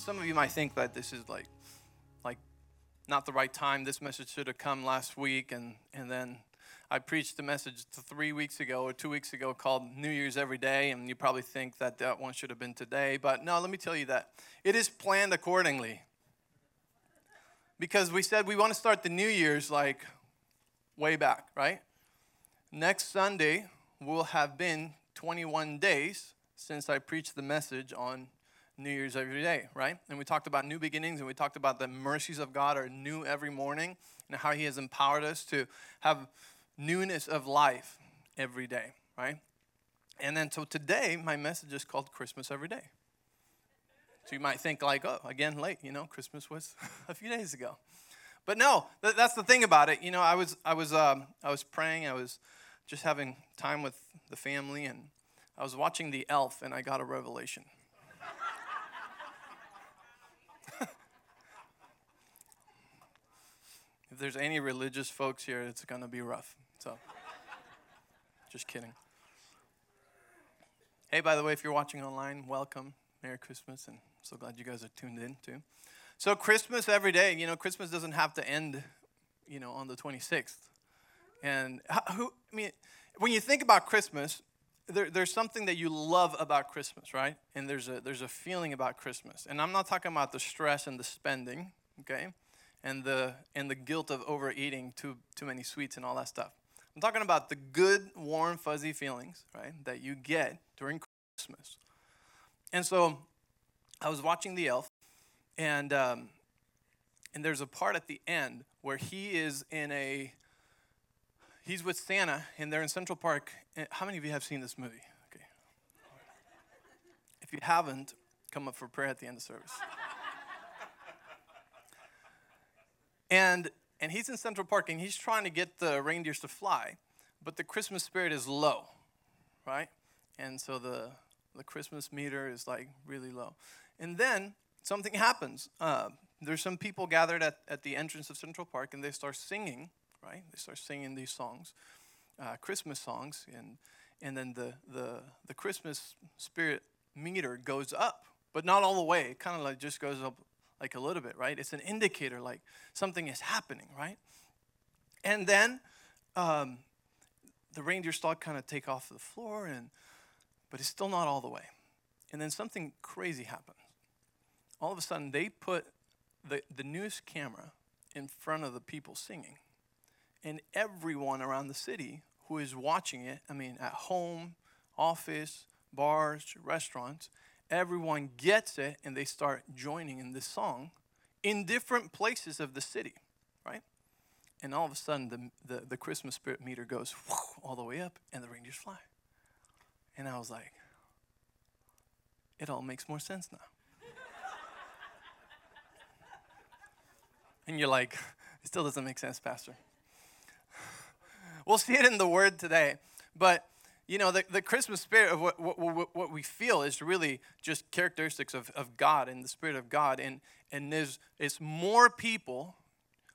some of you might think that this is like, like, not the right time. This message should have come last week, and and then I preached a message three weeks ago or two weeks ago called New Year's Every Day, and you probably think that that one should have been today. But no, let me tell you that it is planned accordingly. Because we said we want to start the New Year's like way back, right? Next Sunday will have been 21 days since I preached the message on New Year's every day, right? And we talked about new beginnings and we talked about the mercies of God are new every morning and how He has empowered us to have newness of life every day, right? And then so today, my message is called Christmas Every Day. So you might think, like, oh, again, late, you know, Christmas was a few days ago. But no, that's the thing about it. You know, I was, I was, um, I was praying, I was just having time with the family, and I was watching The Elf, and I got a revelation. If there's any religious folks here, it's going to be rough. So, just kidding. Hey, by the way, if you're watching online, welcome. Merry Christmas, and so glad you guys are tuned in too. So, Christmas every day, you know, Christmas doesn't have to end, you know, on the 26th. And who, I mean, when you think about Christmas, there, there's something that you love about Christmas, right? And there's a, there's a feeling about Christmas. And I'm not talking about the stress and the spending, okay? And the, and the guilt of overeating too, too many sweets and all that stuff. I'm talking about the good, warm, fuzzy feelings, right, that you get during Christmas. And so I was watching The Elf, and, um, and there's a part at the end where he is in a, he's with Santa, and they're in Central Park. How many of you have seen this movie? Okay. If you haven't, come up for prayer at the end of service. And and he's in Central Park and he's trying to get the reindeers to fly, but the Christmas spirit is low, right? And so the the Christmas meter is like really low. And then something happens. Uh, there's some people gathered at, at the entrance of Central Park and they start singing, right? They start singing these songs, uh, Christmas songs, and and then the the the Christmas spirit meter goes up, but not all the way. It kind of like just goes up like a little bit, right? It's an indicator like something is happening, right? And then um, the reindeer start kind of take off the floor, and but it's still not all the way. And then something crazy happens. All of a sudden, they put the, the newest camera in front of the people singing. And everyone around the city who is watching it, I mean, at home, office, bars, restaurants, everyone gets it and they start joining in this song in different places of the city, right? And all of a sudden, the, the, the Christmas spirit meter goes all the way up and the reindeers fly. And I was like, it all makes more sense now. and you're like, it still doesn't make sense, Pastor. we'll see it in the Word today. But you know, the, the Christmas spirit of what, what, what we feel is really just characteristics of, of God and the Spirit of God. And, and there's it's more people,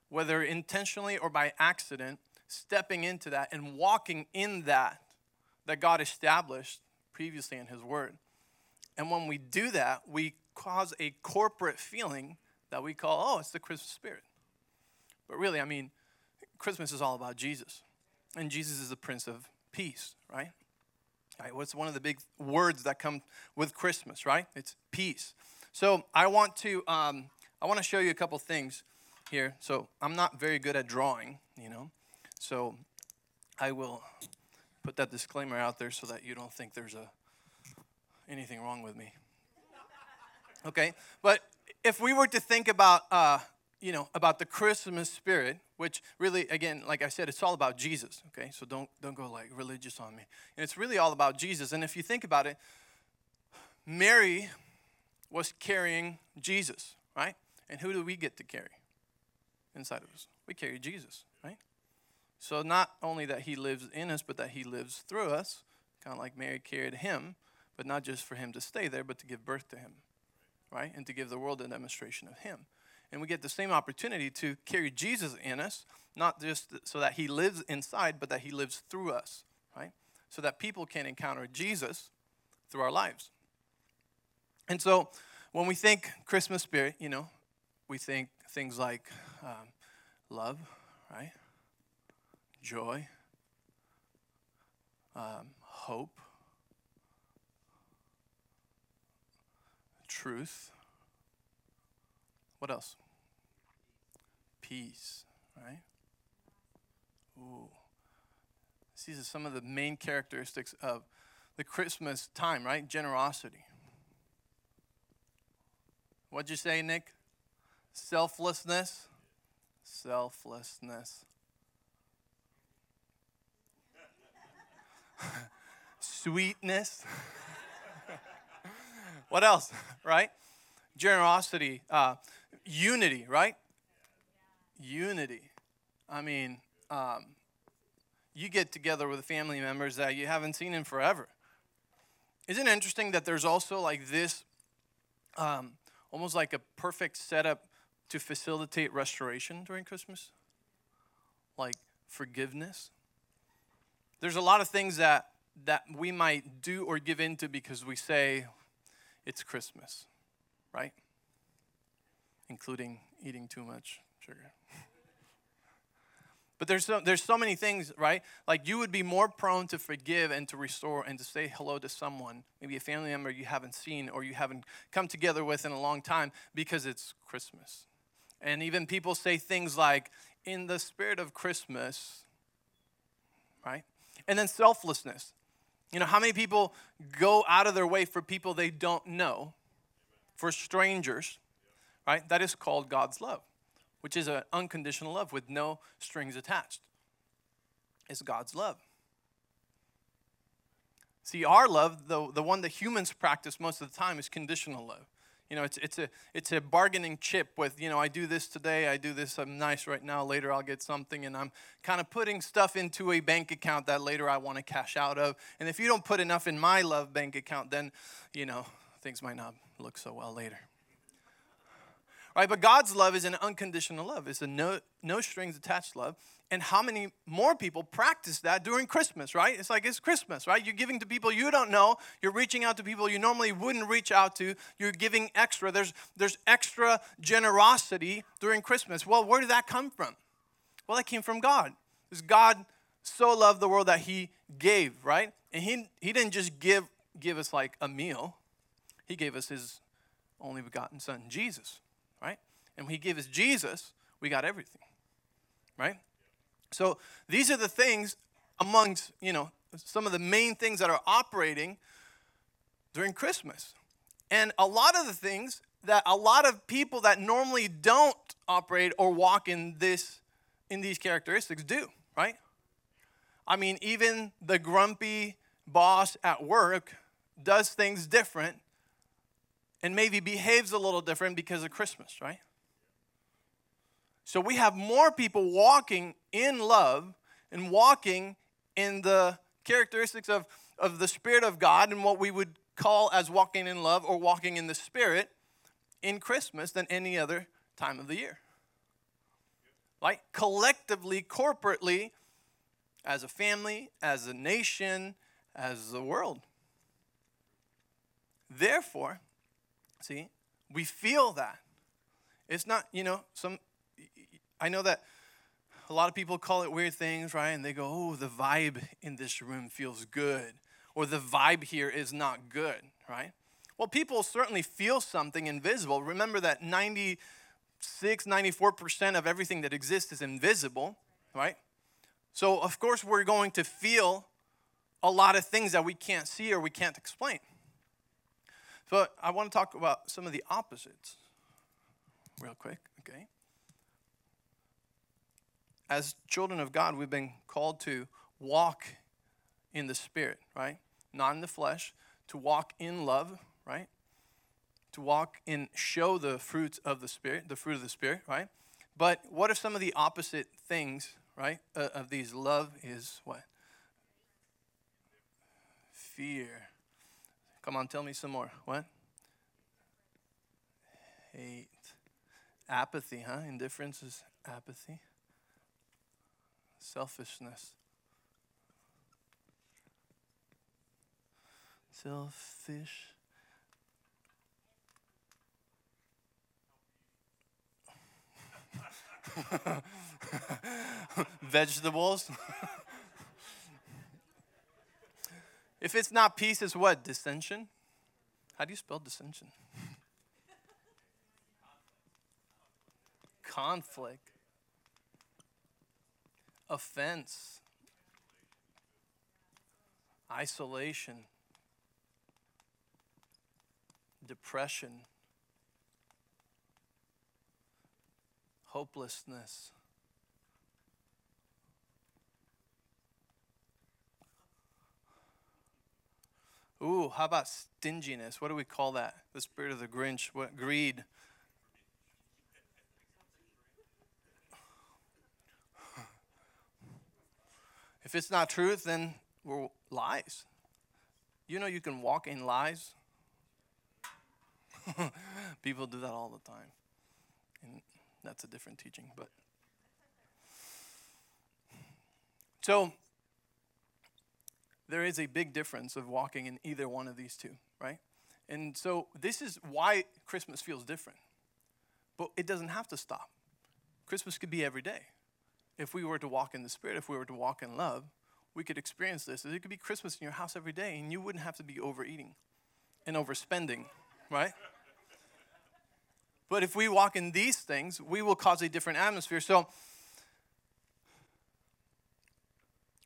whether intentionally or by accident, stepping into that and walking in that that God established previously in His Word. And when we do that, we cause a corporate feeling that we call, oh, it's the Christmas spirit. But really, I mean, Christmas is all about Jesus. And Jesus is the Prince of Peace, right? Right? What's one of the big words that come with Christmas, right? It's peace. So I want to um, I want to show you a couple things here. So I'm not very good at drawing, you know. So I will put that disclaimer out there so that you don't think there's a anything wrong with me. Okay, but if we were to think about uh, you know, about the Christmas spirit, which really, again, like I said, it's all about Jesus, okay? So don't, don't go like religious on me. And it's really all about Jesus. And if you think about it, Mary was carrying Jesus, right? And who do we get to carry inside of us? We carry Jesus, right? So not only that he lives in us, but that he lives through us, kind of like Mary carried him, but not just for him to stay there, but to give birth to him, right? And to give the world a demonstration of him and we get the same opportunity to carry Jesus in us, not just so that he lives inside, but that he lives through us, right? So that people can encounter Jesus through our lives. And so when we think Christmas spirit, you know, we think things like um, love, right? Joy, um, hope, truth. What else? Peace, right? Ooh. These are some of the main characteristics of the Christmas time, right? Generosity. What'd you say, Nick? Selflessness? Selflessness. Sweetness. what else, right? Generosity. Uh, unity, right? Unity. I mean, um, you get together with family members that you haven't seen in forever. Isn't it interesting that there's also like this, um, almost like a perfect setup to facilitate restoration during Christmas? Like forgiveness. There's a lot of things that that we might do or give into because we say it's Christmas, right? Including eating too much sugar. But there's so, there's so many things, right? Like you would be more prone to forgive and to restore and to say hello to someone, maybe a family member you haven't seen or you haven't come together with in a long time because it's Christmas. And even people say things like, in the spirit of Christmas, right? And then selflessness. You know, how many people go out of their way for people they don't know, for strangers, right? That is called God's love which is an unconditional love with no strings attached. It's God's love. See, our love, the, the one that humans practice most of the time, is conditional love. You know, it's, it's, a, it's a bargaining chip with, you know, I do this today, I do this, I'm nice right now, later I'll get something, and I'm kind of putting stuff into a bank account that later I want to cash out of. And if you don't put enough in my love bank account, then, you know, things might not look so well later. Right? But God's love is an unconditional love. It's a no, no strings attached love. And how many more people practice that during Christmas, right? It's like it's Christmas, right? You're giving to people you don't know. You're reaching out to people you normally wouldn't reach out to. You're giving extra. There's, there's extra generosity during Christmas. Well, where did that come from? Well, that came from God. Because God so loved the world that he gave, right? And he, he didn't just give, give us like a meal, he gave us his only begotten son, Jesus? And he gave us Jesus, we got everything, right? So these are the things amongst, you know, some of the main things that are operating during Christmas. And a lot of the things that a lot of people that normally don't operate or walk in this in these characteristics do, right? I mean, even the grumpy boss at work does things different and maybe behaves a little different because of Christmas, right? So we have more people walking in love and walking in the characteristics of, of the Spirit of God and what we would call as walking in love or walking in the Spirit in Christmas than any other time of the year. Like collectively, corporately, as a family, as a nation, as the world. Therefore, See, we feel that. It's not, you know, some, I know that a lot of people call it weird things, right? And they go, oh, the vibe in this room feels good, or the vibe here is not good, right? Well, people certainly feel something invisible. Remember that 96, 94% of everything that exists is invisible, right? So, of course, we're going to feel a lot of things that we can't see or we can't explain. But I want to talk about some of the opposites real quick, okay? As children of God, we've been called to walk in the Spirit, right? Not in the flesh, to walk in love, right? To walk in, show the fruits of the Spirit, the fruit of the Spirit, right? But what are some of the opposite things, right, uh, of these? Love is what? Fear. Come on, tell me some more. What? Hate. Apathy, huh? Indifference is apathy selfishness. Selfish. Vegetables. if it's not peace, it's what? Dissension? How do you spell dissension? Conflict. Offense. Isolation. Depression. Hopelessness. Ooh, how about stinginess? What do we call that? The spirit of the Grinch. What greed? If it's not truth, then we're lies. You know you can walk in lies. People do that all the time. And that's a different teaching, but so there is a big difference of walking in either one of these two, right? And so this is why Christmas feels different. But it doesn't have to stop. Christmas could be every day. If we were to walk in the Spirit, if we were to walk in love, we could experience this. It could be Christmas in your house every day, and you wouldn't have to be overeating and overspending, right? But if we walk in these things, we will cause a different atmosphere. So,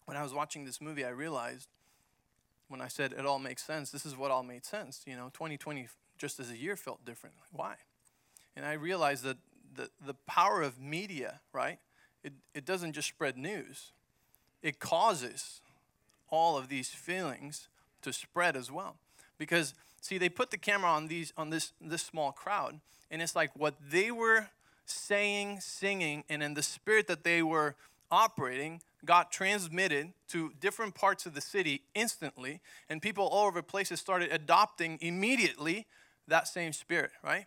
when I was watching this movie, I realized when I said it all makes sense, this is what all made sense. You know, 2020 just as a year felt different. Why? And I realized that the, the power of media, right? It, it doesn't just spread news, it causes all of these feelings to spread as well. Because see, they put the camera on these on this this small crowd, and it's like what they were saying, singing, and in the spirit that they were operating got transmitted to different parts of the city instantly, and people all over places started adopting immediately that same spirit, right?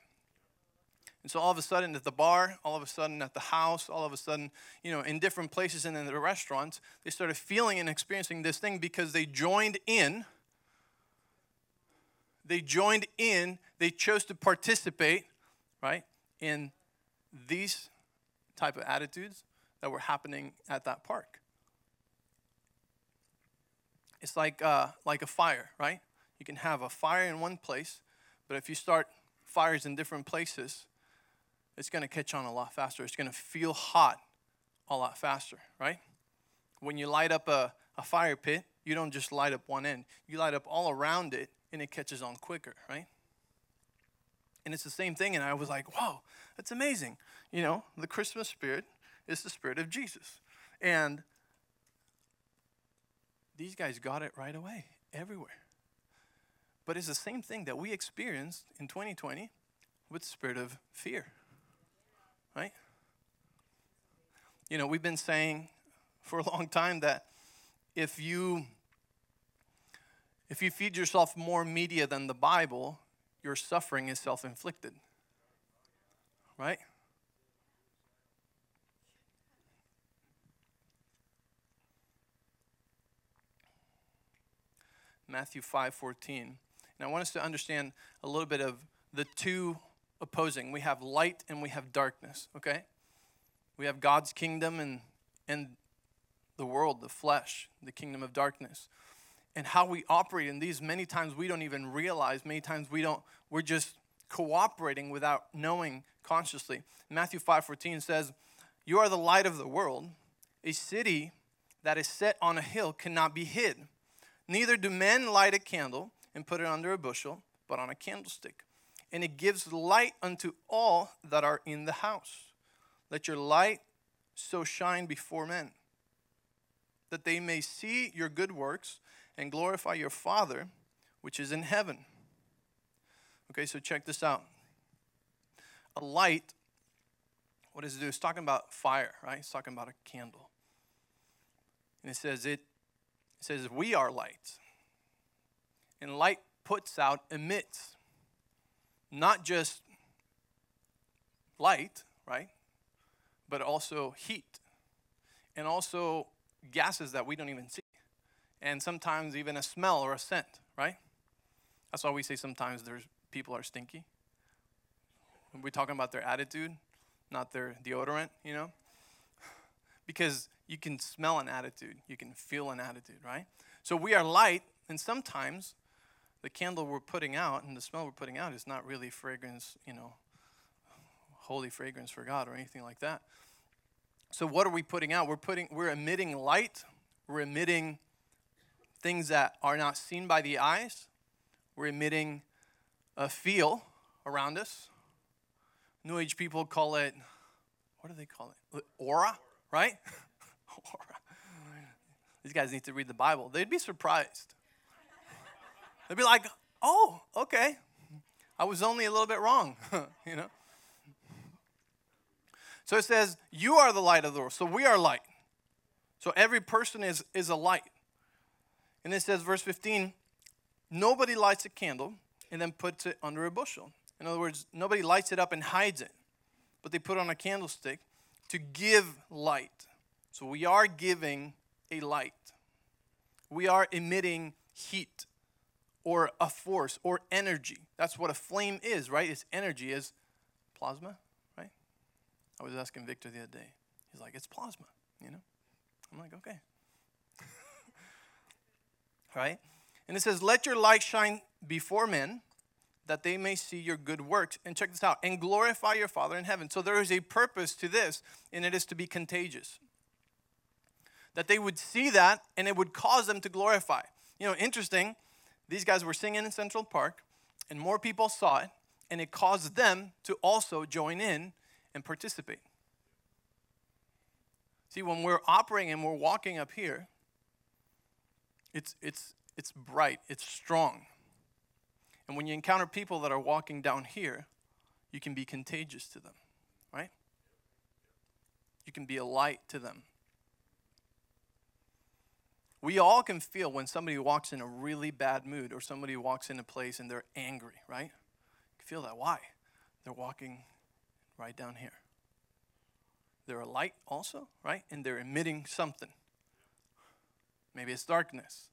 And so all of a sudden at the bar, all of a sudden at the house, all of a sudden, you know, in different places and in the restaurants, they started feeling and experiencing this thing because they joined in. They joined in, they chose to participate, right, in these type of attitudes that were happening at that park. It's like, uh, like a fire, right? You can have a fire in one place, but if you start fires in different places, it's going to catch on a lot faster. It's going to feel hot a lot faster, right? When you light up a, a fire pit, you don't just light up one end, you light up all around it and it catches on quicker, right? And it's the same thing. And I was like, whoa, that's amazing. You know, the Christmas spirit is the spirit of Jesus. And these guys got it right away, everywhere. But it's the same thing that we experienced in 2020 with the spirit of fear, right? You know, we've been saying for a long time that if you if you feed yourself more media than the Bible, your suffering is self-inflicted. Right? Matthew 5:14. And I want us to understand a little bit of the two opposing. We have light and we have darkness, okay? We have God's kingdom and and the world, the flesh, the kingdom of darkness. And how we operate in these many times we don't even realize, many times we don't we're just cooperating without knowing consciously. Matthew 5:14 says, "You are the light of the world. A city that is set on a hill cannot be hid." Neither do men light a candle and put it under a bushel, but on a candlestick. And it gives light unto all that are in the house. Let your light so shine before men, that they may see your good works and glorify your Father which is in heaven. Okay, so check this out. A light, what does it do? It's talking about fire, right? It's talking about a candle. And it says it it says, We are light. And light puts out, emits, not just light, right? But also heat. And also gases that we don't even see. And sometimes even a smell or a scent, right? That's why we say sometimes there's people are stinky. We're talking about their attitude, not their deodorant, you know? Because you can smell an attitude, you can feel an attitude, right? So we are light, and sometimes the candle we're putting out and the smell we're putting out is not really fragrance, you know, holy fragrance for God or anything like that. So what are we putting out? We're putting we're emitting light, we're emitting things that are not seen by the eyes. We're emitting a feel around us. New Age people call it, what do they call it? Aura, right? Aura. These guys need to read the Bible. They'd be surprised. They'd be like, oh, okay. I was only a little bit wrong, you know? So it says, You are the light of the world. So we are light. So every person is, is a light. And it says, verse 15, nobody lights a candle and then puts it under a bushel. In other words, nobody lights it up and hides it, but they put on a candlestick to give light. So we are giving a light. We are emitting heat or a force or energy. That's what a flame is, right? It's energy, is plasma, right? I was asking Victor the other day. He's like, it's plasma, you know? I'm like, okay. right? And it says, Let your light shine before men that they may see your good works. And check this out and glorify your Father in heaven. So there is a purpose to this, and it is to be contagious. That they would see that and it would cause them to glorify. You know, interesting, these guys were singing in Central Park, and more people saw it, and it caused them to also join in and participate. See, when we're operating and we're walking up here, it's, it's, it's bright, it's strong. And when you encounter people that are walking down here, you can be contagious to them, right? You can be a light to them. We all can feel when somebody walks in a really bad mood or somebody walks in a place and they're angry, right? You can feel that. Why? They're walking right down here. They're a light also, right? And they're emitting something. Maybe it's darkness,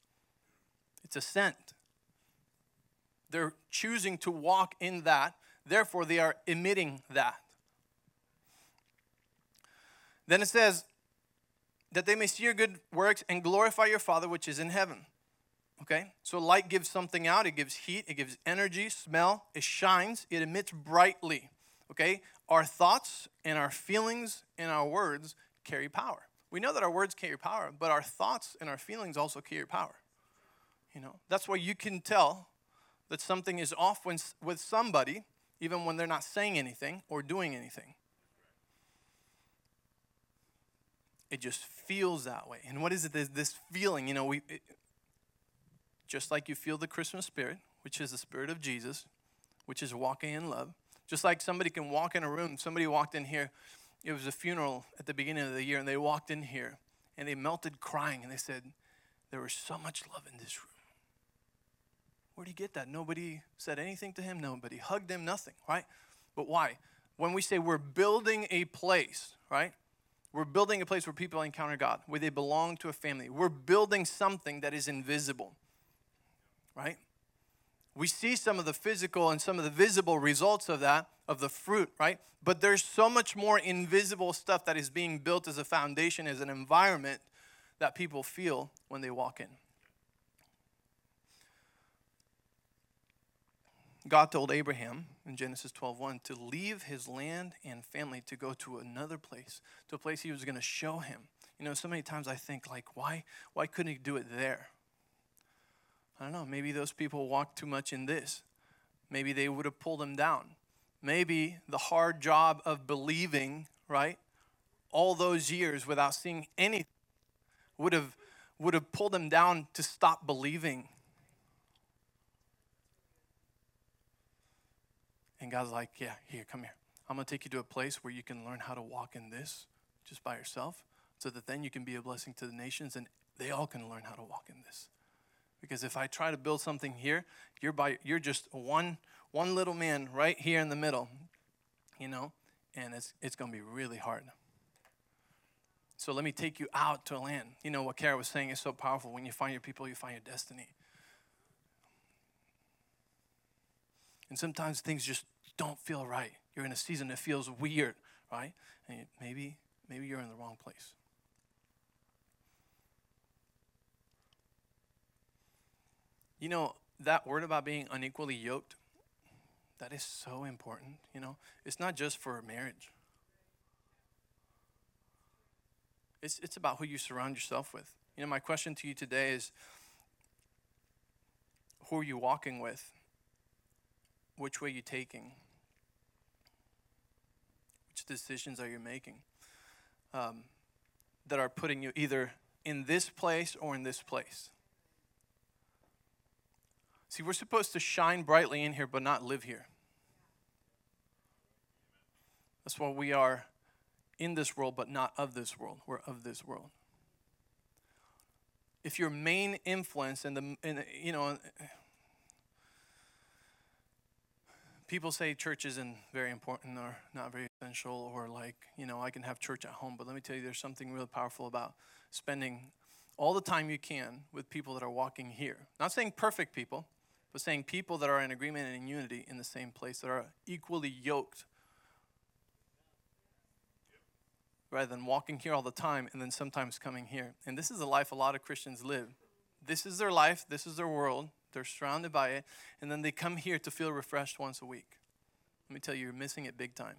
it's a scent. They're choosing to walk in that, therefore, they are emitting that. Then it says, that they may see your good works and glorify your Father which is in heaven. Okay? So light gives something out, it gives heat, it gives energy, smell, it shines, it emits brightly. Okay? our thoughts and our feelings and our words carry power. We know that our words carry power, but our thoughts and our feelings also carry power. You know, that's why you can tell that something is off when, with somebody, even when they're not saying anything or doing anything. It just feels that way. And what is it? This, feeling, you know, we it, just like you feel the Christmas spirit, which is the spirit of Jesus, which is walking in love. Just like somebody can walk in a room, somebody walked in here. It was a funeral at the beginning of the year, and they walked in here and they melted crying and they said, There was so much love in this room. Where did he get that? Nobody said anything to him, nobody hugged him, nothing, right? But why? When we say we're building a place, right? We're building a place where people encounter God, where they belong to a family. We're building something that is invisible, right? we see some of the physical and some of the visible results of that, of the fruit, right? But there's so much more invisible stuff that is being built as a foundation, as an environment that people feel when they walk in. God told Abraham in Genesis 12:1 to leave his land and family to go to another place, to a place he was going to show him. You know, so many times I think like why why couldn't he do it there? I don't know, maybe those people walked too much in this. Maybe they would have pulled them down. Maybe the hard job of believing, right, all those years without seeing anything would have would have pulled them down to stop believing. And God's like, Yeah, here, come here. I'm going to take you to a place where you can learn how to walk in this just by yourself so that then you can be a blessing to the nations and they all can learn how to walk in this. Because if I try to build something here, you're by you're just one one little man right here in the middle, you know, and it's it's gonna be really hard. So let me take you out to a land. You know what Kara was saying is so powerful. When you find your people, you find your destiny. And sometimes things just don't feel right. You're in a season that feels weird, right? And maybe maybe you're in the wrong place. You know, that word about being unequally yoked, that is so important, you know. It's not just for marriage. It's it's about who you surround yourself with. You know, my question to you today is who are you walking with? Which way are you taking? Which decisions are you making um, that are putting you either in this place or in this place? See, we're supposed to shine brightly in here, but not live here. That's why we are in this world, but not of this world. We're of this world. If your main influence in the, in, you know, people say church isn't very important or not very essential, or like, you know, I can have church at home, but let me tell you, there's something really powerful about spending all the time you can with people that are walking here. Not saying perfect people, but saying people that are in agreement and in unity in the same place, that are equally yoked, rather than walking here all the time and then sometimes coming here. And this is a life a lot of Christians live. This is their life, this is their world, they're surrounded by it, and then they come here to feel refreshed once a week. Let me tell you, you're missing it big time.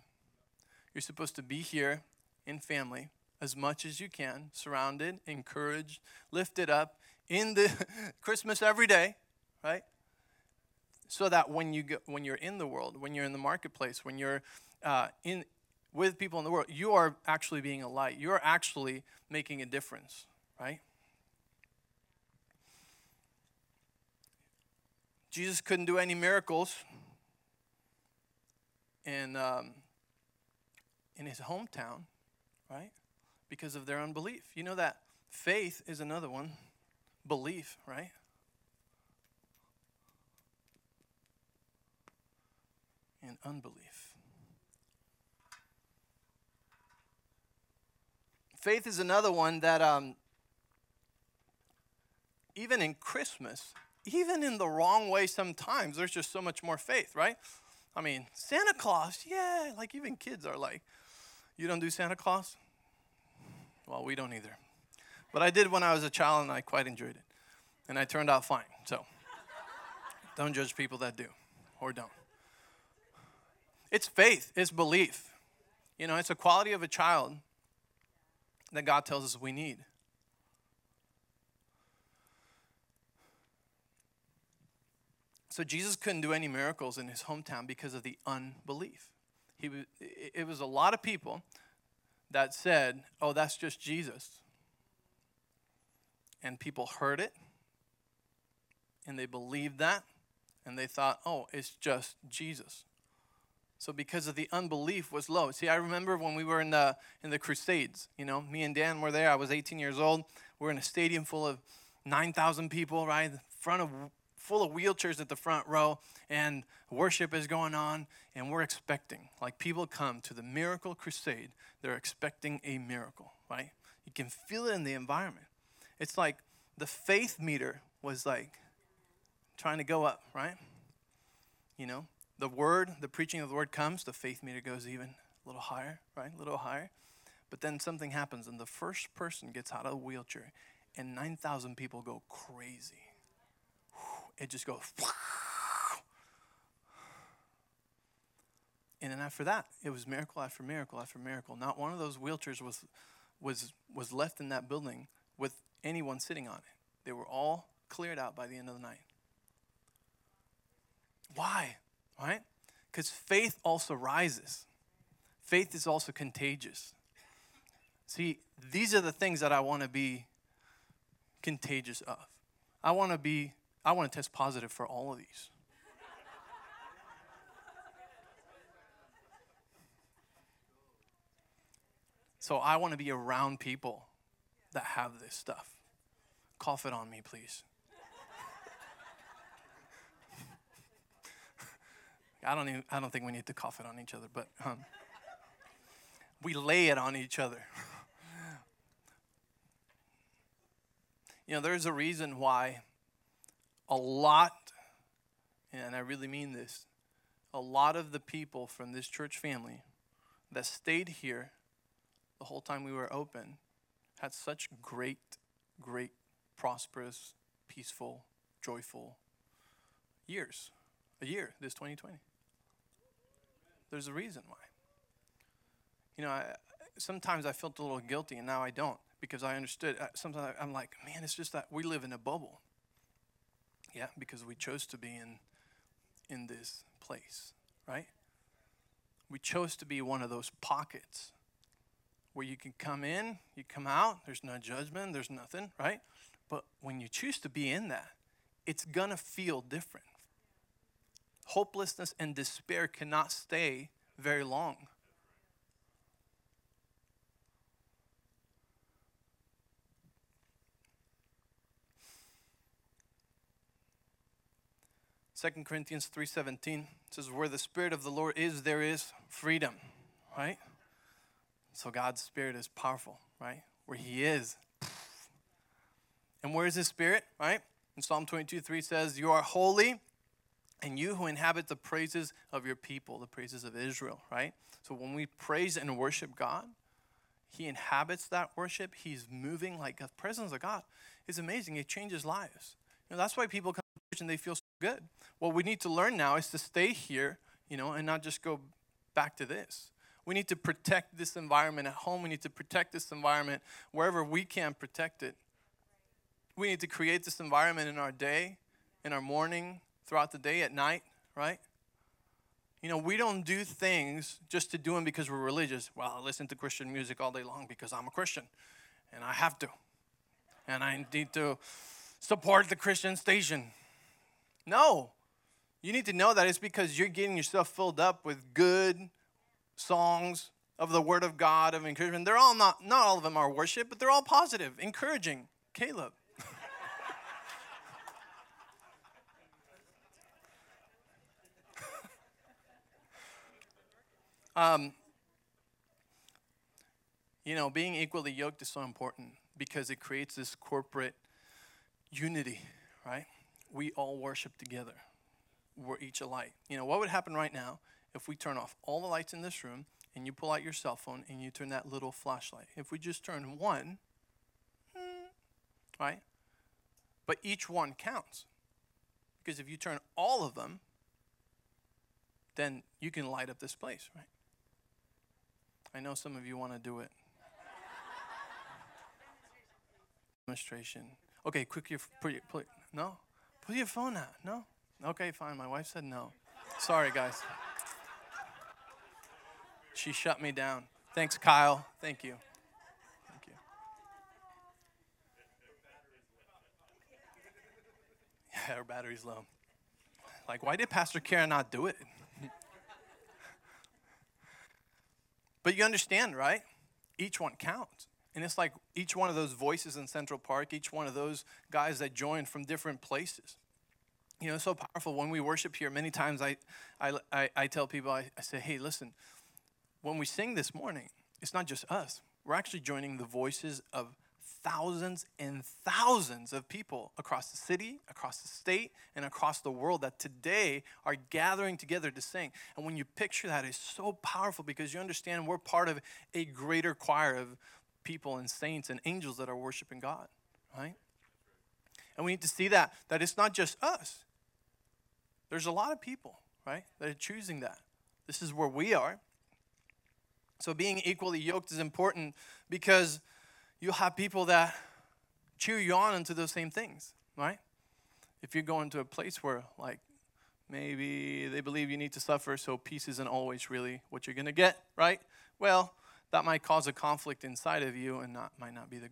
You're supposed to be here in family as much as you can, surrounded, encouraged, lifted up in the Christmas every day, right? so that when you go, when you're in the world, when you're in the marketplace, when you're uh, in with people in the world, you are actually being a light. You are actually making a difference, right? Jesus couldn't do any miracles in um, in his hometown, right? Because of their unbelief. You know that faith is another one, belief, right? and unbelief. Faith is another one that, um, even in Christmas, even in the wrong way sometimes, there's just so much more faith, right? I mean, Santa Claus, yeah, like even kids are like, you don't do Santa Claus? Well, we don't either. But I did when I was a child and I quite enjoyed it. And I turned out fine. So don't judge people that do or don't. It's faith, it's belief. You know, it's a quality of a child that God tells us we need. So Jesus couldn't do any miracles in his hometown because of the unbelief. He was, it was a lot of people that said, "Oh, that's just Jesus." And people heard it and they believed that and they thought, "Oh, it's just Jesus." So because of the unbelief was low. See, I remember when we were in the in the Crusades. You know, me and Dan were there. I was 18 years old. We're in a stadium full of 9,000 people, right? In front of full of wheelchairs at the front row, and worship is going on, and we're expecting. Like people come to the Miracle Crusade, they're expecting a miracle, right? You can feel it in the environment. It's like the faith meter was like trying to go up, right? You know, the word, the preaching of the word comes, the faith meter goes even a little higher, right? A little higher. But then something happens, and the first person gets out of the wheelchair, and 9,000 people go crazy. It just goes. And then after that, it was miracle after miracle after miracle. Not one of those wheelchairs was, was, was left in that building with anyone sitting on it. They were all cleared out by the end of the night. Why? right? Because faith also rises, faith is also contagious. See, these are the things that I want to be contagious of. I want to be, I want to test positive for all of these. So I want to be around people that have this stuff. Cough it on me, please. I don't even, I don't think we need to cough it on each other, but um, we lay it on each other. you know, there's a reason why a lot, and I really mean this, a lot of the people from this church family that stayed here the whole time we were open had such great, great, prosperous, peaceful, joyful years. A year, this 2020. There's a reason why. You know, I, sometimes I felt a little guilty, and now I don't because I understood. Uh, sometimes I'm like, man, it's just that we live in a bubble. Yeah, because we chose to be in in this place, right? We chose to be one of those pockets where you can come in, you come out, there's no judgment, there's nothing, right? But when you choose to be in that, it's gonna feel different. Hopelessness and despair cannot stay very long. Second Corinthians 3:17 says where the spirit of the Lord is there is freedom, right? So God's spirit is powerful, right? Where he is. And where is his spirit, right? In Psalm 22, 3 says, You are holy, and you who inhabit the praises of your people, the praises of Israel, right? So when we praise and worship God, he inhabits that worship. He's moving like the presence of God is amazing. It changes lives. You know, that's why people come and they feel so good. What we need to learn now is to stay here, you know, and not just go back to this. We need to protect this environment at home. We need to protect this environment wherever we can protect it. We need to create this environment in our day, in our morning, throughout the day, at night, right? You know, we don't do things just to do them because we're religious. Well, I listen to Christian music all day long because I'm a Christian and I have to. And I need to support the Christian station. No. You need to know that it's because you're getting yourself filled up with good, songs of the Word of God, of encouragement. They're all not, not all of them are worship, but they're all positive, encouraging. Caleb. um, you know, being equally yoked is so important because it creates this corporate unity, right? We all worship together. We're each a light. You know, what would happen right now if we turn off all the lights in this room and you pull out your cell phone and you turn that little flashlight. If we just turn one, hmm, right? But each one counts. Because if you turn all of them, then you can light up this place, right? I know some of you want to do it. Demonstration. Okay, quick, your, put, no? Put your phone out. No? Okay, fine. My wife said no. Sorry, guys. She shut me down. Thanks, Kyle. Thank you. Thank you. Yeah, her battery's low. Like, why did Pastor Karen not do it? but you understand, right? Each one counts. And it's like each one of those voices in Central Park, each one of those guys that joined from different places. You know, it's so powerful. When we worship here, many times I, I, I, I tell people, I, I say, hey, listen, when we sing this morning, it's not just us. We're actually joining the voices of thousands and thousands of people across the city, across the state, and across the world that today are gathering together to sing. And when you picture that, it's so powerful because you understand we're part of a greater choir of people and saints and angels that are worshiping God, right? And we need to see that, that it's not just us. There's a lot of people, right, that are choosing that. This is where we are. So being equally yoked is important because you'll have people that cheer you on into those same things, right? If you're going to a place where like maybe they believe you need to suffer, so peace isn't always really what you're gonna get, right? Well, that might cause a conflict inside of you and not might not be the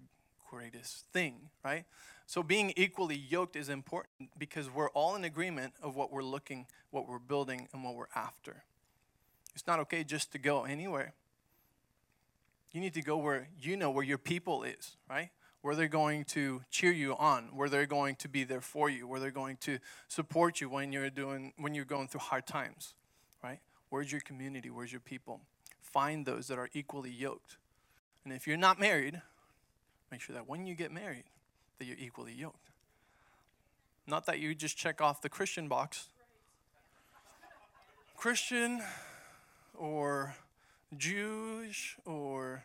greatest thing, right? So being equally yoked is important because we're all in agreement of what we're looking, what we're building, and what we're after. It's not okay just to go anywhere. You need to go where you know where your people is, right? Where they're going to cheer you on, where they're going to be there for you, where they're going to support you when you're doing when you're going through hard times, right? Where's your community? Where's your people? Find those that are equally yoked. And if you're not married, make sure that when you get married, that you're equally yoked. Not that you just check off the Christian box. Christian or Jewish or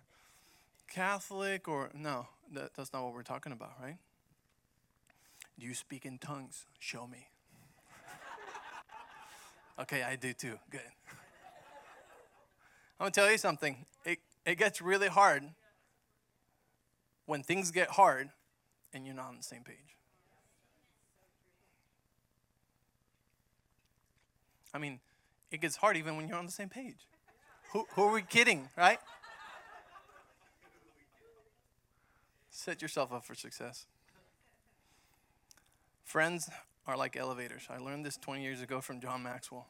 Catholic or no, that, that's not what we're talking about, right? Do you speak in tongues? Show me. okay, I do too. Good. I'm gonna tell you something. It, it gets really hard when things get hard and you're not on the same page. I mean, it gets hard even when you're on the same page. Who, who are we kidding, right? Set yourself up for success. Friends are like elevators. I learned this 20 years ago from John Maxwell?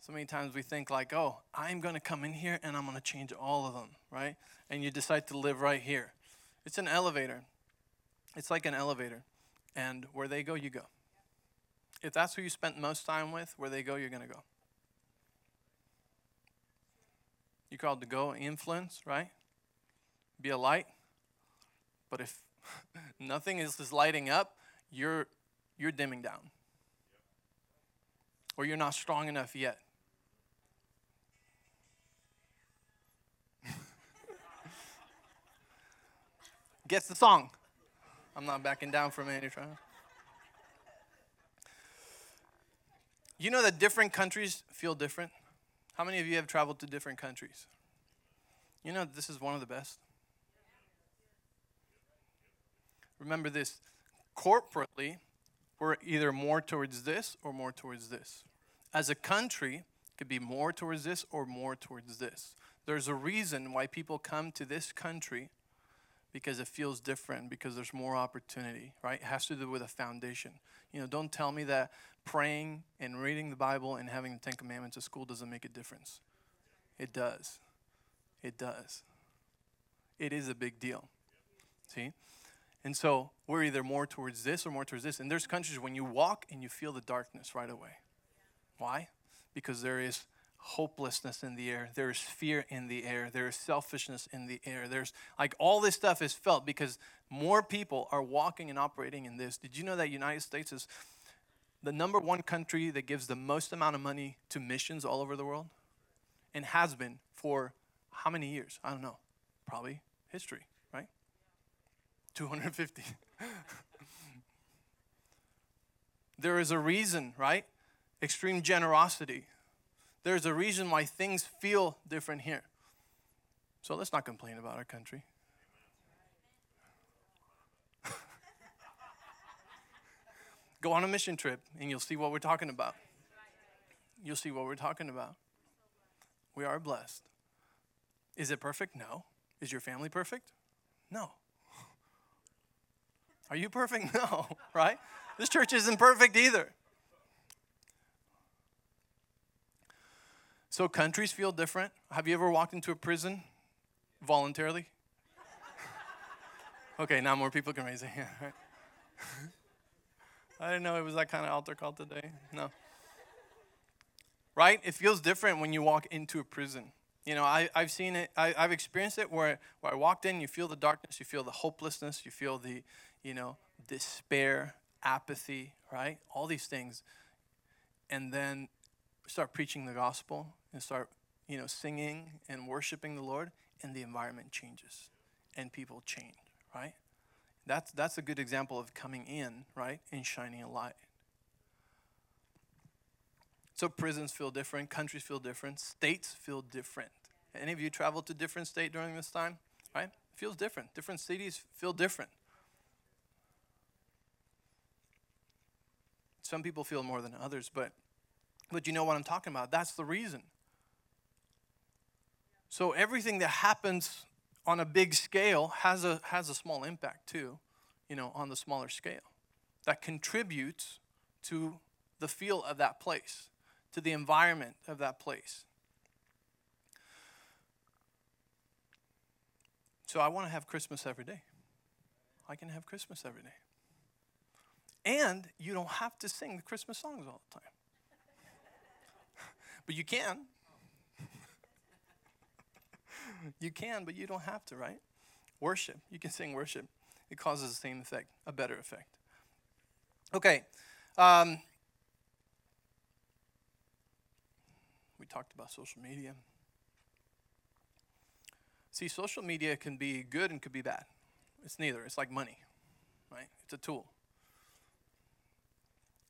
So many times we think like, "Oh, I'm going to come in here and I'm going to change all of them," right? And you decide to live right here. It's an elevator. It's like an elevator. And where they go, you go. If that's who you spent most time with, where they go, you're going to go. You're called to go influence, right? Be a light. But if nothing is, is lighting up, you're, you're dimming down. Or you're not strong enough yet. Gets the song. I'm not backing down from any trial. You know that different countries feel different? How many of you have traveled to different countries? You know this is one of the best. Remember this corporately, we're either more towards this or more towards this. As a country, could be more towards this or more towards this. There's a reason why people come to this country because it feels different, because there's more opportunity, right? It has to do with a foundation. You know, don't tell me that praying and reading the Bible and having the Ten Commandments at school doesn't make a difference. It does. It does. It is a big deal. See? And so we're either more towards this or more towards this. And there's countries when you walk and you feel the darkness right away. Why? Because there is hopelessness in the air. There is fear in the air. There is selfishness in the air. There's like all this stuff is felt because more people are walking and operating in this. Did you know that United States is the number one country that gives the most amount of money to missions all over the world? And has been for how many years? I don't know. Probably history, right? 250. there is a reason, right? Extreme generosity. There's a reason why things feel different here. So let's not complain about our country. Go on a mission trip and you'll see what we're talking about. You'll see what we're talking about. We are blessed. Is it perfect? No. Is your family perfect? No. Are you perfect? No, right? This church isn't perfect either. So countries feel different. Have you ever walked into a prison voluntarily? okay, now more people can raise their hand. Right? I didn't know it was that kind of altar call today. No. Right? It feels different when you walk into a prison. You know, I, I've seen it, I, I've experienced it where, where I walked in, you feel the darkness, you feel the hopelessness, you feel the, you know, despair, apathy, right? All these things. And then start preaching the gospel and start, you know, singing and worshiping the Lord, and the environment changes and people change, right? That's, that's a good example of coming in, right, and shining a light. So prisons feel different, countries feel different, states feel different. Any of you traveled to different state during this time? Right? It feels different. Different cities feel different. Some people feel more than others, but but you know what I'm talking about. That's the reason. So everything that happens on a big scale has a has a small impact too, you know, on the smaller scale. That contributes to the feel of that place, to the environment of that place. So I want to have Christmas every day. I can have Christmas every day. And you don't have to sing the Christmas songs all the time. but you can. You can, but you don't have to, right? Worship. You can sing worship. It causes the same effect, a better effect. Okay. Um, we talked about social media. See, social media can be good and could be bad. It's neither. It's like money, right? It's a tool.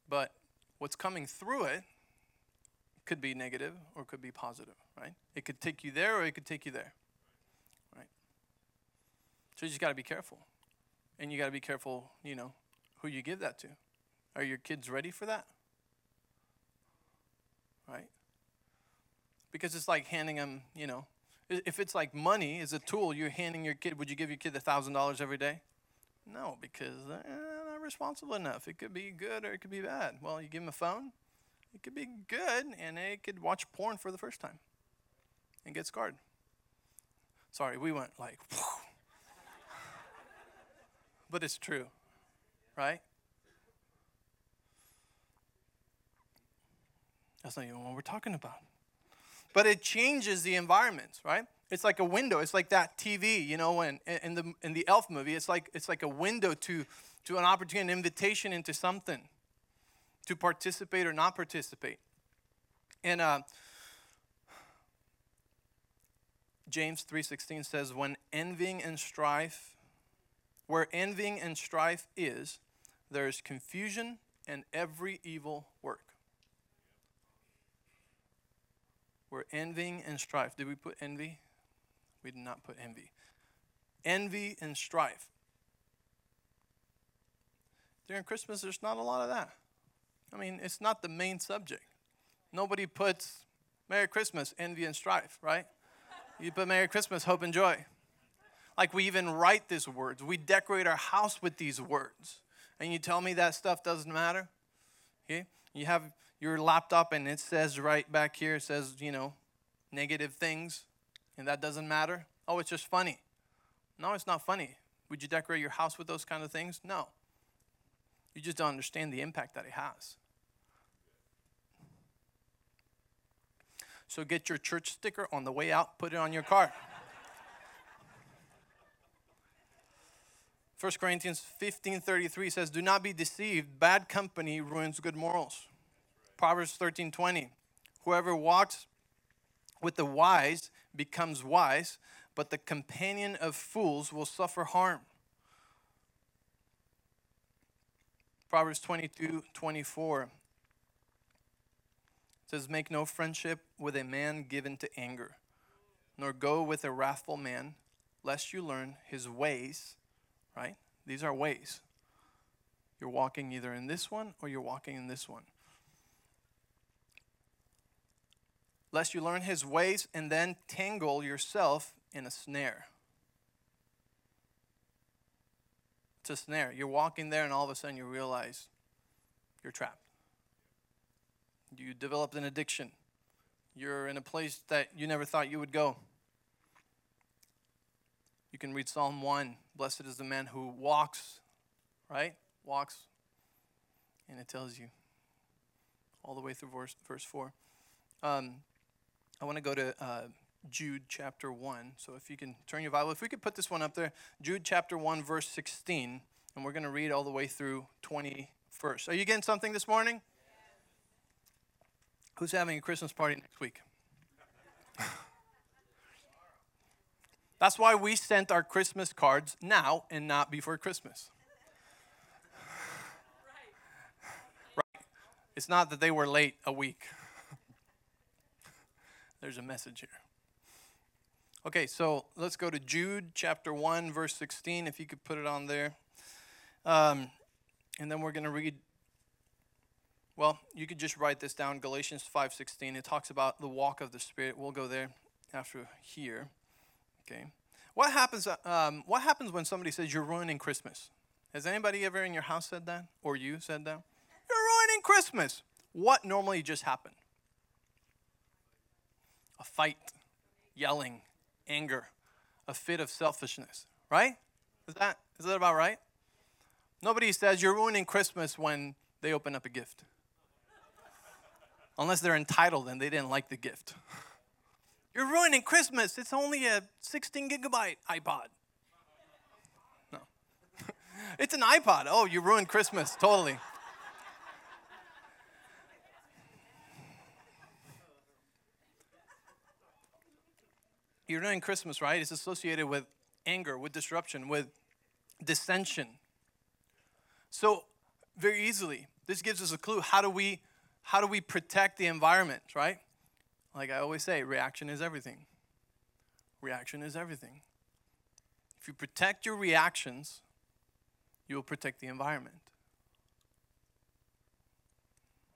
But what's coming through it could be negative or could be positive, right? It could take you there or it could take you there? So you just got to be careful. And you got to be careful, you know, who you give that to. Are your kids ready for that? Right? Because it's like handing them, you know, if it's like money is a tool, you're handing your kid, would you give your kid $1,000 every day? No, because they're not responsible enough. It could be good or it could be bad. Well, you give them a phone, it could be good, and they could watch porn for the first time and get scarred. Sorry, we went like, but it's true, right? That's not even what we're talking about. But it changes the environments, right? It's like a window. It's like that TV, you know, when in the in the Elf movie, it's like it's like a window to to an opportunity, an invitation into something, to participate or not participate. And uh, James three sixteen says, "When envying and strife, where envying and strife is, there is confusion and every evil work." Where envying and strife. Did we put envy? We did not put envy. Envy and strife. During Christmas, there's not a lot of that. I mean, it's not the main subject. Nobody puts Merry Christmas, envy and strife, right? You put Merry Christmas, hope and joy. Like we even write these words. We decorate our house with these words. And you tell me that stuff doesn't matter? Okay? You have your laptop and it says right back here, it says, you know, negative things and that doesn't matter? Oh, it's just funny. No, it's not funny. Would you decorate your house with those kind of things? No. You just don't understand the impact that it has. So get your church sticker on the way out, put it on your car. 1 Corinthians 15:33 says, "Do not be deceived, bad company ruins good morals." Proverbs 13:20, "Whoever walks with the wise becomes wise, but the companion of fools will suffer harm. Proverbs 22 24 says, Make no friendship with a man given to anger, nor go with a wrathful man, lest you learn his ways, right? These are ways. You're walking either in this one or you're walking in this one. lest you learn his ways and then tangle yourself in a snare. It's a snare. You're walking there, and all of a sudden you realize you're trapped. You developed an addiction. You're in a place that you never thought you would go. You can read Psalm 1 Blessed is the man who walks, right? Walks. And it tells you all the way through verse, verse 4. Um, I want to go to uh, Jude chapter 1. So if you can turn your Bible, if we could put this one up there, Jude chapter 1, verse 16, and we're going to read all the way through 21st. Are you getting something this morning? Who's having a Christmas party next week? That's why we sent our Christmas cards now and not before Christmas. Right. It's not that they were late a week. There's a message here. Okay, so let's go to Jude chapter 1, verse 16, if you could put it on there. Um, and then we're going to read, well, you could just write this down, Galatians 5.16. It talks about the walk of the Spirit. We'll go there after here. Okay. What happens, um, what happens when somebody says you're ruining Christmas? Has anybody ever in your house said that? Or you said that? You're ruining Christmas. What normally just happened? a fight, yelling, anger, a fit of selfishness, right? Is that, is that about right? Nobody says you're ruining Christmas when they open up a gift. Unless they're entitled and they didn't like the gift. You're ruining Christmas. It's only a 16 gigabyte iPod. No. it's an iPod. Oh, you ruined Christmas. Totally. you're ruining Christmas, right? It's associated with anger, with disruption, with dissension. So, very easily, this gives us a clue. How do we how do we protect the environment, right? Like I always say, reaction is everything. Reaction is everything. If you protect your reactions, you will protect the environment.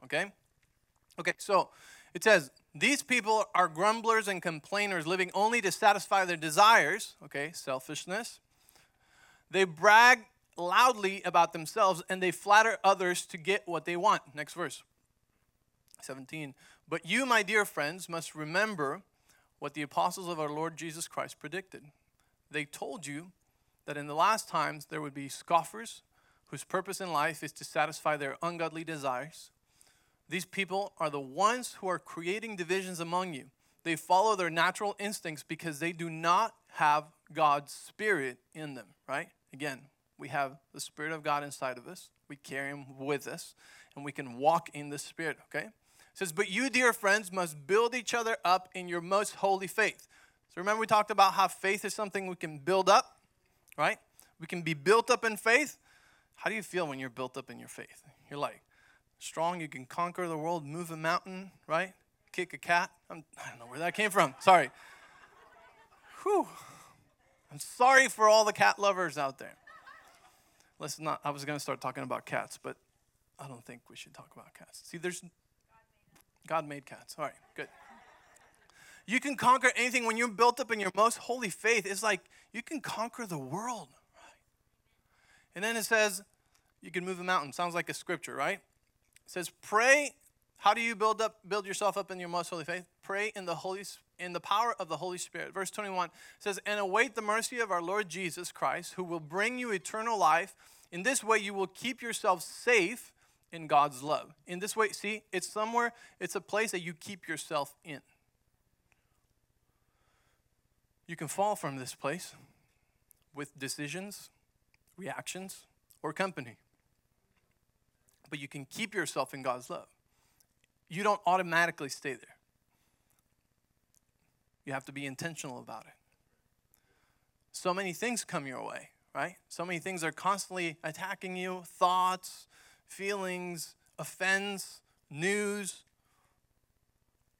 Okay? Okay, so it says, These people are grumblers and complainers, living only to satisfy their desires. Okay, selfishness. They brag loudly about themselves and they flatter others to get what they want. Next verse 17. But you, my dear friends, must remember what the apostles of our Lord Jesus Christ predicted. They told you that in the last times there would be scoffers whose purpose in life is to satisfy their ungodly desires. These people are the ones who are creating divisions among you. They follow their natural instincts because they do not have God's Spirit in them, right? Again, we have the Spirit of God inside of us. We carry Him with us, and we can walk in the Spirit, okay? It says, But you, dear friends, must build each other up in your most holy faith. So remember, we talked about how faith is something we can build up, right? We can be built up in faith. How do you feel when you're built up in your faith? You're like strong, you can conquer the world, move a mountain, right? Kick a cat. I'm, I do not know where that came from. Sorry. Whew. I'm sorry for all the cat lovers out there. Let's not, I was going to start talking about cats, but I don't think we should talk about cats. See, there's God made cats. All right, good. You can conquer anything when you're built up in your most holy faith. It's like you can conquer the world. Right? And then it says you can move a mountain. Sounds like a scripture, right? It says pray. How do you build up build yourself up in your most holy faith? Pray in the holy in the power of the Holy Spirit. Verse 21 says, "And await the mercy of our Lord Jesus Christ, who will bring you eternal life. In this way you will keep yourself safe in God's love." In this way, see, it's somewhere it's a place that you keep yourself in. You can fall from this place with decisions, reactions, or company. But you can keep yourself in God's love. You don't automatically stay there. You have to be intentional about it. So many things come your way, right? So many things are constantly attacking you thoughts, feelings, offense, news.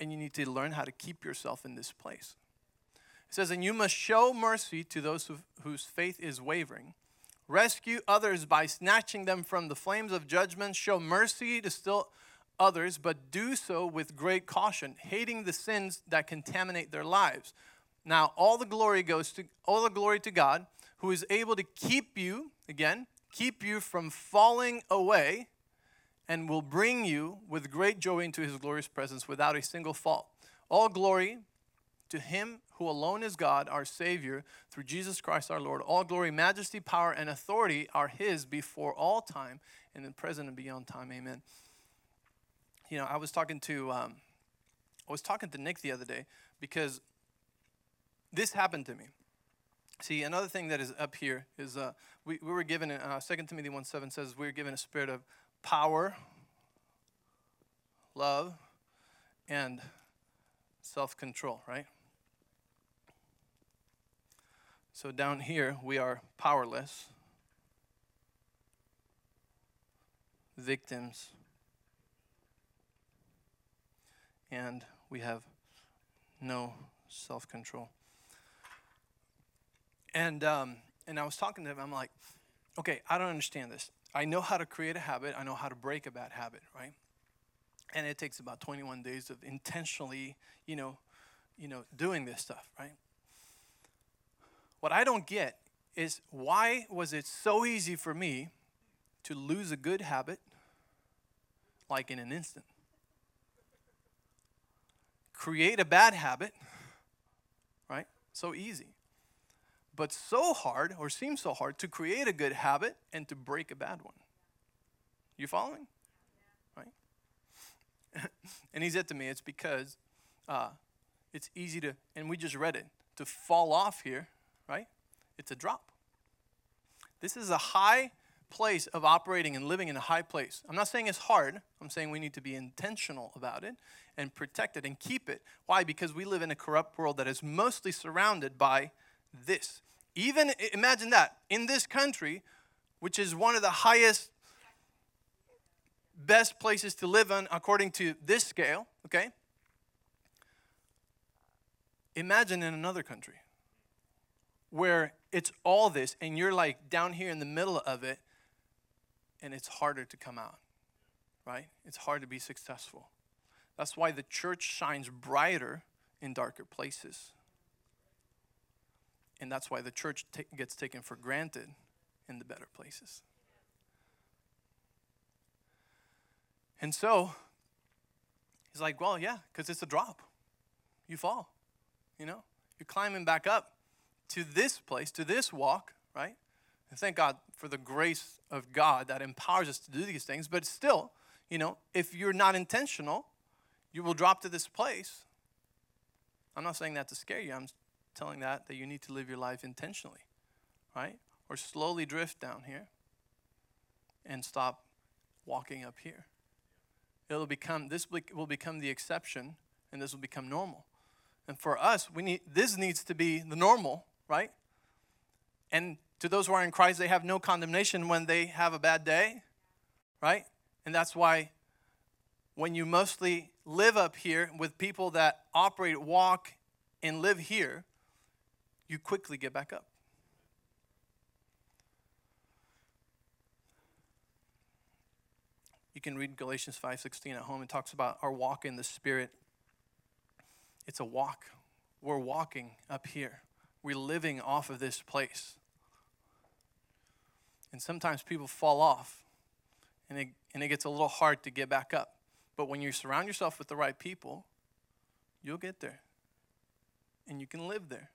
And you need to learn how to keep yourself in this place. It says, And you must show mercy to those who, whose faith is wavering. Rescue others by snatching them from the flames of judgment. Show mercy to still others, but do so with great caution, hating the sins that contaminate their lives. Now, all the glory goes to all the glory to God, who is able to keep you, again, keep you from falling away and will bring you with great joy into his glorious presence without a single fault. All glory to him who alone is God, our Savior, through Jesus Christ our Lord. All glory, majesty, power, and authority are his before all time and in present and beyond time. Amen. You know, I was talking to um, I was talking to Nick the other day because this happened to me. See, another thing that is up here is uh, we, we were given, uh, 2 Timothy 1 7 says, we were given a spirit of power, love, and self control, right? So down here, we are powerless, victims, and we have no self control. And, um, and I was talking to him, I'm like, okay, I don't understand this. I know how to create a habit, I know how to break a bad habit, right? And it takes about 21 days of intentionally, you know, you know, doing this stuff, right? What I don't get is why was it so easy for me to lose a good habit like in an instant? Create a bad habit, right? So easy. But so hard, or seems so hard, to create a good habit and to break a bad one. You following? Right? and he said to me, it's because uh, it's easy to, and we just read it, to fall off here right? It's a drop. This is a high place of operating and living in a high place. I'm not saying it's hard. I'm saying we need to be intentional about it and protect it and keep it. Why? Because we live in a corrupt world that is mostly surrounded by this. Even imagine that in this country, which is one of the highest, best places to live in according to this scale, okay? Imagine in another country where it's all this and you're like down here in the middle of it and it's harder to come out, right? It's hard to be successful. That's why the church shines brighter in darker places. And that's why the church t- gets taken for granted in the better places. And so, he's like, well, yeah, because it's a drop. You fall, you know? You're climbing back up to this place, to this walk, right? And thank God for the grace of God that empowers us to do these things. But still, you know, if you're not intentional, you will drop to this place. I'm not saying that to scare you. I'm telling that that you need to live your life intentionally, right? Or slowly drift down here and stop walking up here. It'll become this will become the exception and this will become normal. And for us, we need this needs to be the normal right? And to those who are in Christ, they have no condemnation when they have a bad day, right? And that's why when you mostly live up here with people that operate, walk, and live here, you quickly get back up. You can read Galatians 5:16 at home. It talks about our walk in the spirit. It's a walk. We're walking up here we're living off of this place. And sometimes people fall off, and it, and it gets a little hard to get back up. But when you surround yourself with the right people, you'll get there. And you can live there.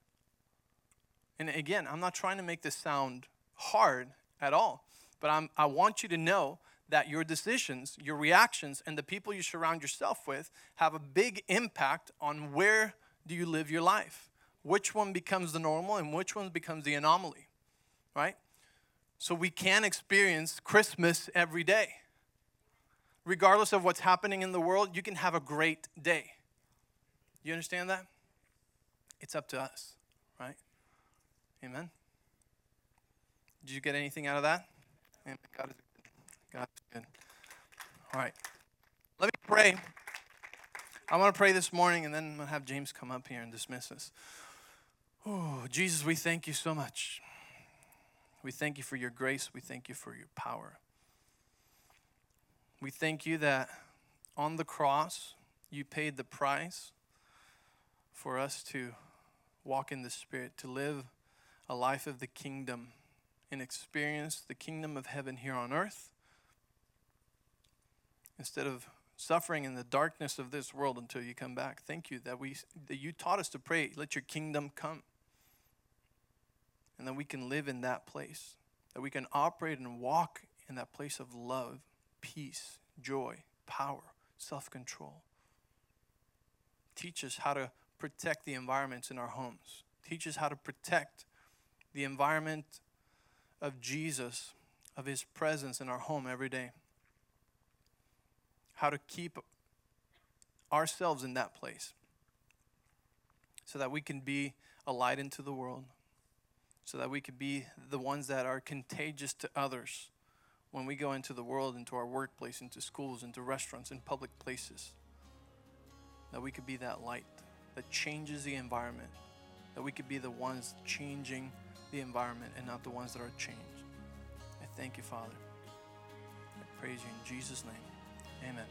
And again, I'm not trying to make this sound hard at all, but I'm, I want you to know that your decisions, your reactions, and the people you surround yourself with have a big impact on where do you live your life which one becomes the normal and which one becomes the anomaly, right? So we can experience Christmas every day. Regardless of what's happening in the world, you can have a great day. You understand that? It's up to us, right? Amen. Did you get anything out of that? Amen. God is good. God is good. All right. Let me pray. I want to pray this morning, and then I'm going to have James come up here and dismiss us. Oh, Jesus, we thank you so much. We thank you for your grace. We thank you for your power. We thank you that on the cross, you paid the price for us to walk in the Spirit, to live a life of the kingdom and experience the kingdom of heaven here on earth instead of suffering in the darkness of this world until you come back. Thank you that we that you taught us to pray, let your kingdom come and that we can live in that place, that we can operate and walk in that place of love, peace, joy, power, self control. Teach us how to protect the environments in our homes. Teach us how to protect the environment of Jesus, of His presence in our home every day. How to keep ourselves in that place so that we can be a light into the world so that we could be the ones that are contagious to others when we go into the world, into our workplace, into schools, into restaurants, in public places. That we could be that light that changes the environment. That we could be the ones changing the environment and not the ones that are changed. I thank you, Father. I praise you in Jesus' name. Amen.